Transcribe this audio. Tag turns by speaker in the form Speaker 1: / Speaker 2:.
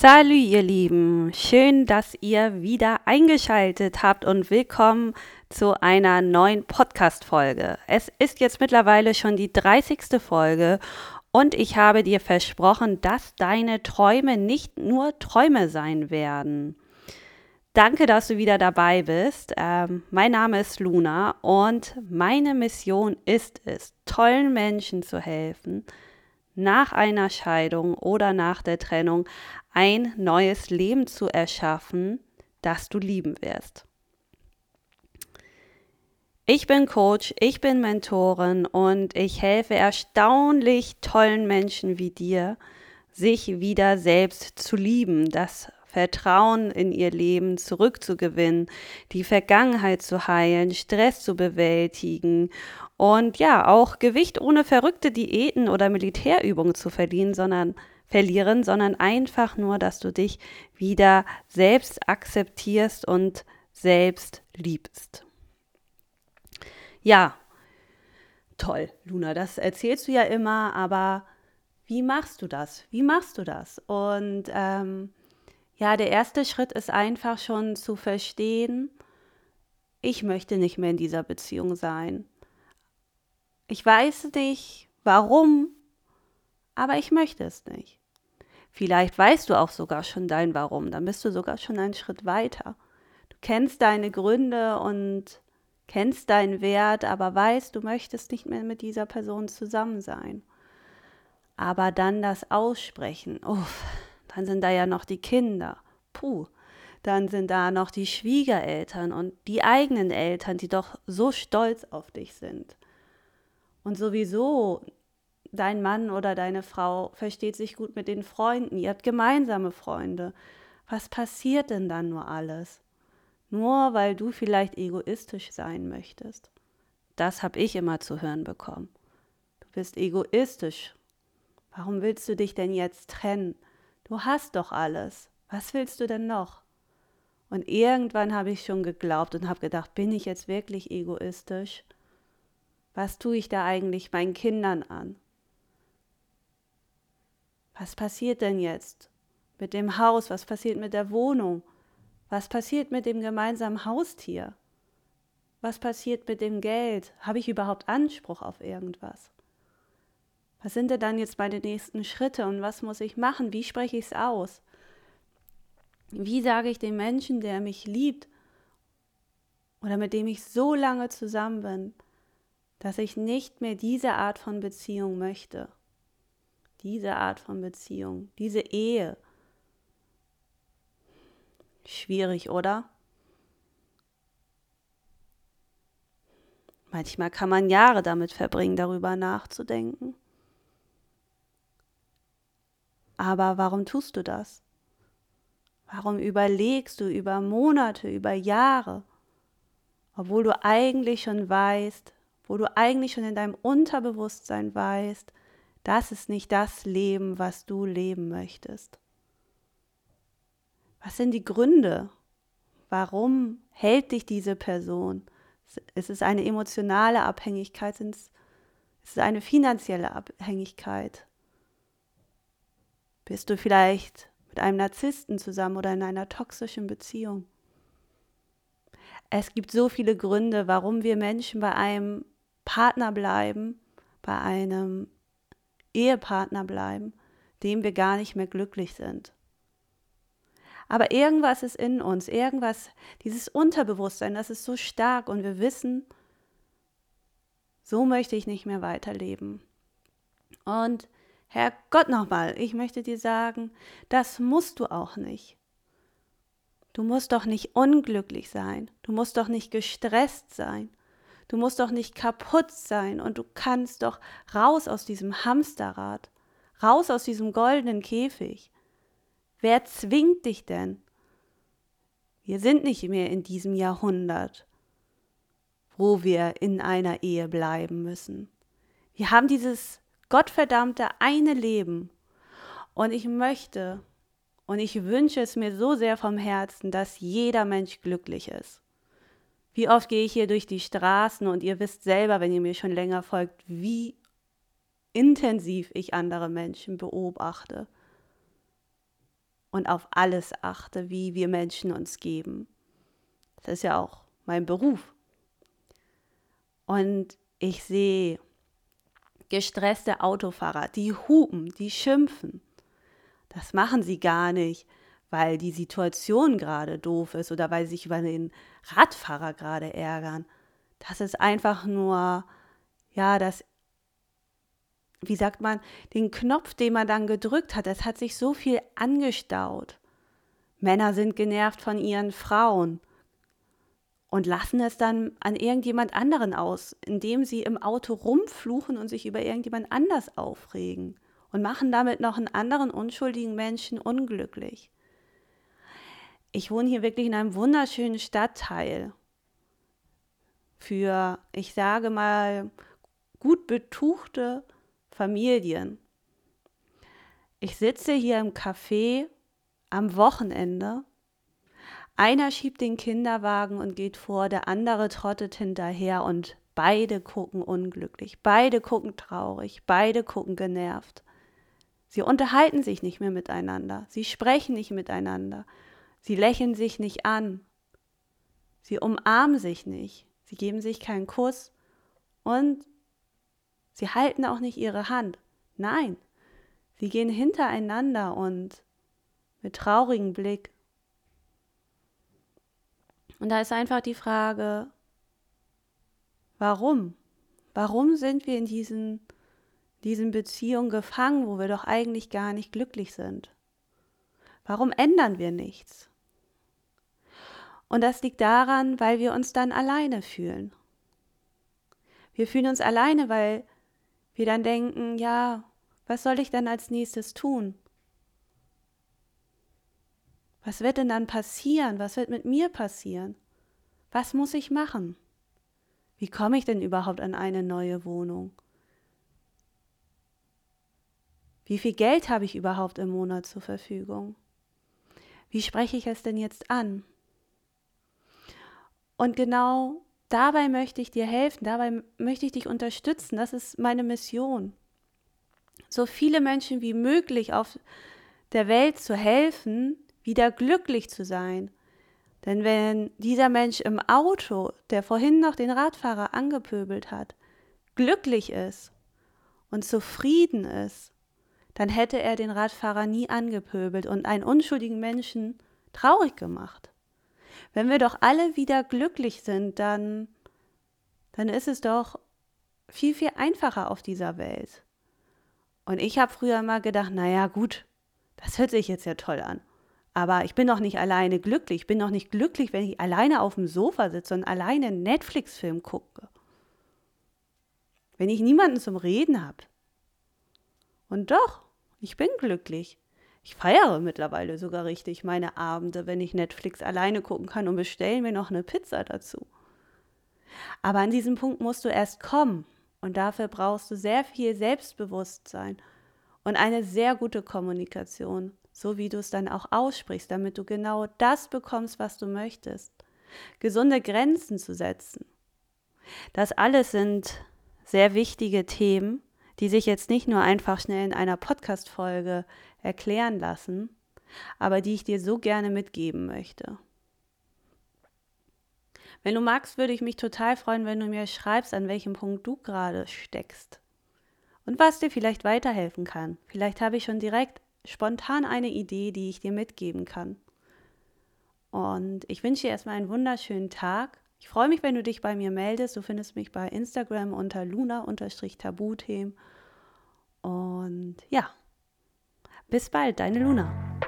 Speaker 1: Salü, ihr Lieben. Schön, dass ihr wieder eingeschaltet habt und willkommen zu einer neuen Podcast-Folge. Es ist jetzt mittlerweile schon die 30. Folge und ich habe dir versprochen, dass deine Träume nicht nur Träume sein werden. Danke, dass du wieder dabei bist. Ähm, mein Name ist Luna und meine Mission ist es, tollen Menschen zu helfen, nach einer Scheidung oder nach der Trennung ein neues Leben zu erschaffen, das du lieben wirst. Ich bin Coach, ich bin Mentorin und ich helfe erstaunlich tollen Menschen wie dir, sich wieder selbst zu lieben, das Vertrauen in ihr Leben zurückzugewinnen, die Vergangenheit zu heilen, Stress zu bewältigen und ja, auch Gewicht ohne verrückte Diäten oder Militärübungen zu verlieren, sondern verlieren, sondern einfach nur, dass du dich wieder selbst akzeptierst und selbst liebst. Ja, toll, Luna, das erzählst du ja immer, aber wie machst du das? Wie machst du das? Und ähm, ja, der erste Schritt ist einfach schon zu verstehen, ich möchte nicht mehr in dieser Beziehung sein. Ich weiß nicht, warum, aber ich möchte es nicht. Vielleicht weißt du auch sogar schon dein Warum, dann bist du sogar schon einen Schritt weiter. Du kennst deine Gründe und kennst deinen Wert, aber weißt, du möchtest nicht mehr mit dieser Person zusammen sein. Aber dann das Aussprechen, uff, dann sind da ja noch die Kinder, puh, dann sind da noch die Schwiegereltern und die eigenen Eltern, die doch so stolz auf dich sind. Und sowieso dein Mann oder deine Frau versteht sich gut mit den Freunden, ihr habt gemeinsame Freunde. Was passiert denn dann nur alles? Nur weil du vielleicht egoistisch sein möchtest. Das habe ich immer zu hören bekommen. Du bist egoistisch. Warum willst du dich denn jetzt trennen? Du hast doch alles. Was willst du denn noch? Und irgendwann habe ich schon geglaubt und habe gedacht, bin ich jetzt wirklich egoistisch? Was tue ich da eigentlich meinen Kindern an? Was passiert denn jetzt mit dem Haus? Was passiert mit der Wohnung? Was passiert mit dem gemeinsamen Haustier? Was passiert mit dem Geld? Habe ich überhaupt Anspruch auf irgendwas? Was sind denn dann jetzt meine nächsten Schritte und was muss ich machen? Wie spreche ich es aus? Wie sage ich dem Menschen, der mich liebt oder mit dem ich so lange zusammen bin, dass ich nicht mehr diese Art von Beziehung möchte? diese Art von Beziehung, diese Ehe. Schwierig, oder? Manchmal kann man Jahre damit verbringen, darüber nachzudenken. Aber warum tust du das? Warum überlegst du über Monate, über Jahre, obwohl du eigentlich schon weißt, wo du eigentlich schon in deinem Unterbewusstsein weißt, das ist nicht das Leben, was du leben möchtest. Was sind die Gründe? Warum hält dich diese Person? Ist es eine emotionale Abhängigkeit? Ist es eine finanzielle Abhängigkeit? Bist du vielleicht mit einem Narzissten zusammen oder in einer toxischen Beziehung? Es gibt so viele Gründe, warum wir Menschen bei einem Partner bleiben, bei einem Ehepartner bleiben, dem wir gar nicht mehr glücklich sind. Aber irgendwas ist in uns, irgendwas, dieses Unterbewusstsein, das ist so stark und wir wissen, so möchte ich nicht mehr weiterleben. Und Herr Gott nochmal, ich möchte dir sagen, das musst du auch nicht. Du musst doch nicht unglücklich sein, du musst doch nicht gestresst sein, Du musst doch nicht kaputt sein und du kannst doch raus aus diesem Hamsterrad, raus aus diesem goldenen Käfig. Wer zwingt dich denn? Wir sind nicht mehr in diesem Jahrhundert, wo wir in einer Ehe bleiben müssen. Wir haben dieses gottverdammte eine Leben. Und ich möchte und ich wünsche es mir so sehr vom Herzen, dass jeder Mensch glücklich ist. Wie oft gehe ich hier durch die Straßen und ihr wisst selber, wenn ihr mir schon länger folgt, wie intensiv ich andere Menschen beobachte. und auf alles achte, wie wir Menschen uns geben. Das ist ja auch mein Beruf. Und ich sehe gestresste Autofahrer, die hupen, die schimpfen. Das machen sie gar nicht, weil die Situation gerade doof ist oder weil sie sich über den Radfahrer gerade ärgern. Das ist einfach nur, ja, das, wie sagt man, den Knopf, den man dann gedrückt hat, es hat sich so viel angestaut. Männer sind genervt von ihren Frauen und lassen es dann an irgendjemand anderen aus, indem sie im Auto rumfluchen und sich über irgendjemand anders aufregen und machen damit noch einen anderen unschuldigen Menschen unglücklich. Ich wohne hier wirklich in einem wunderschönen Stadtteil für, ich sage mal, gut betuchte Familien. Ich sitze hier im Café am Wochenende. Einer schiebt den Kinderwagen und geht vor, der andere trottet hinterher und beide gucken unglücklich, beide gucken traurig, beide gucken genervt. Sie unterhalten sich nicht mehr miteinander, sie sprechen nicht miteinander, sie lächeln sich nicht an, sie umarmen sich nicht, sie geben sich keinen Kuss und sie halten auch nicht ihre Hand. Nein, sie gehen hintereinander und mit traurigem Blick. Und da ist einfach die Frage, warum? Warum sind wir in diesen diesen Beziehungen gefangen, wo wir doch eigentlich gar nicht glücklich sind? Warum ändern wir nichts? Und das liegt daran, weil wir uns dann alleine fühlen. Wir fühlen uns alleine, weil wir dann denken, ja, was soll ich dann als nächstes tun? Was wird denn dann passieren? Was wird mit mir passieren? Was muss ich machen? Wie komme ich denn überhaupt an eine neue Wohnung? Wie viel Geld habe ich überhaupt im Monat zur Verfügung? Wie spreche ich es denn jetzt an? Und genau dabei möchte ich dir helfen, dabei möchte ich dich unterstützen. Das ist meine Mission. So viele Menschen wie möglich auf der Welt zu helfen, wieder glücklich zu sein. Denn wenn dieser Mensch im Auto, der vorhin noch den Radfahrer angepöbelt hat, glücklich ist und zufrieden ist, dann hätte er den Radfahrer nie angepöbelt und einen unschuldigen Menschen traurig gemacht. Wenn wir doch alle wieder glücklich sind, dann, dann ist es doch viel, viel einfacher auf dieser Welt. Und ich habe früher mal gedacht, naja gut, das hört sich jetzt ja toll an. Aber ich bin doch nicht alleine glücklich. Ich bin doch nicht glücklich, wenn ich alleine auf dem Sofa sitze und alleine einen Netflix-Film gucke. Wenn ich niemanden zum Reden habe. Und doch, ich bin glücklich. Ich feiere mittlerweile sogar richtig meine Abende, wenn ich Netflix alleine gucken kann und bestelle mir noch eine Pizza dazu. Aber an diesem Punkt musst du erst kommen und dafür brauchst du sehr viel Selbstbewusstsein und eine sehr gute Kommunikation, so wie du es dann auch aussprichst, damit du genau das bekommst, was du möchtest. Gesunde Grenzen zu setzen. Das alles sind sehr wichtige Themen, die sich jetzt nicht nur einfach schnell in einer Podcast-Folge erklären lassen, aber die ich dir so gerne mitgeben möchte. Wenn du magst, würde ich mich total freuen, wenn du mir schreibst, an welchem Punkt du gerade steckst und was dir vielleicht weiterhelfen kann. Vielleicht habe ich schon direkt spontan eine Idee, die ich dir mitgeben kann. Und ich wünsche dir erstmal einen wunderschönen Tag. Ich freue mich, wenn du dich bei mir meldest. Du findest mich bei Instagram unter luna-tabuthemen. Und ja, bis bald, deine Luna.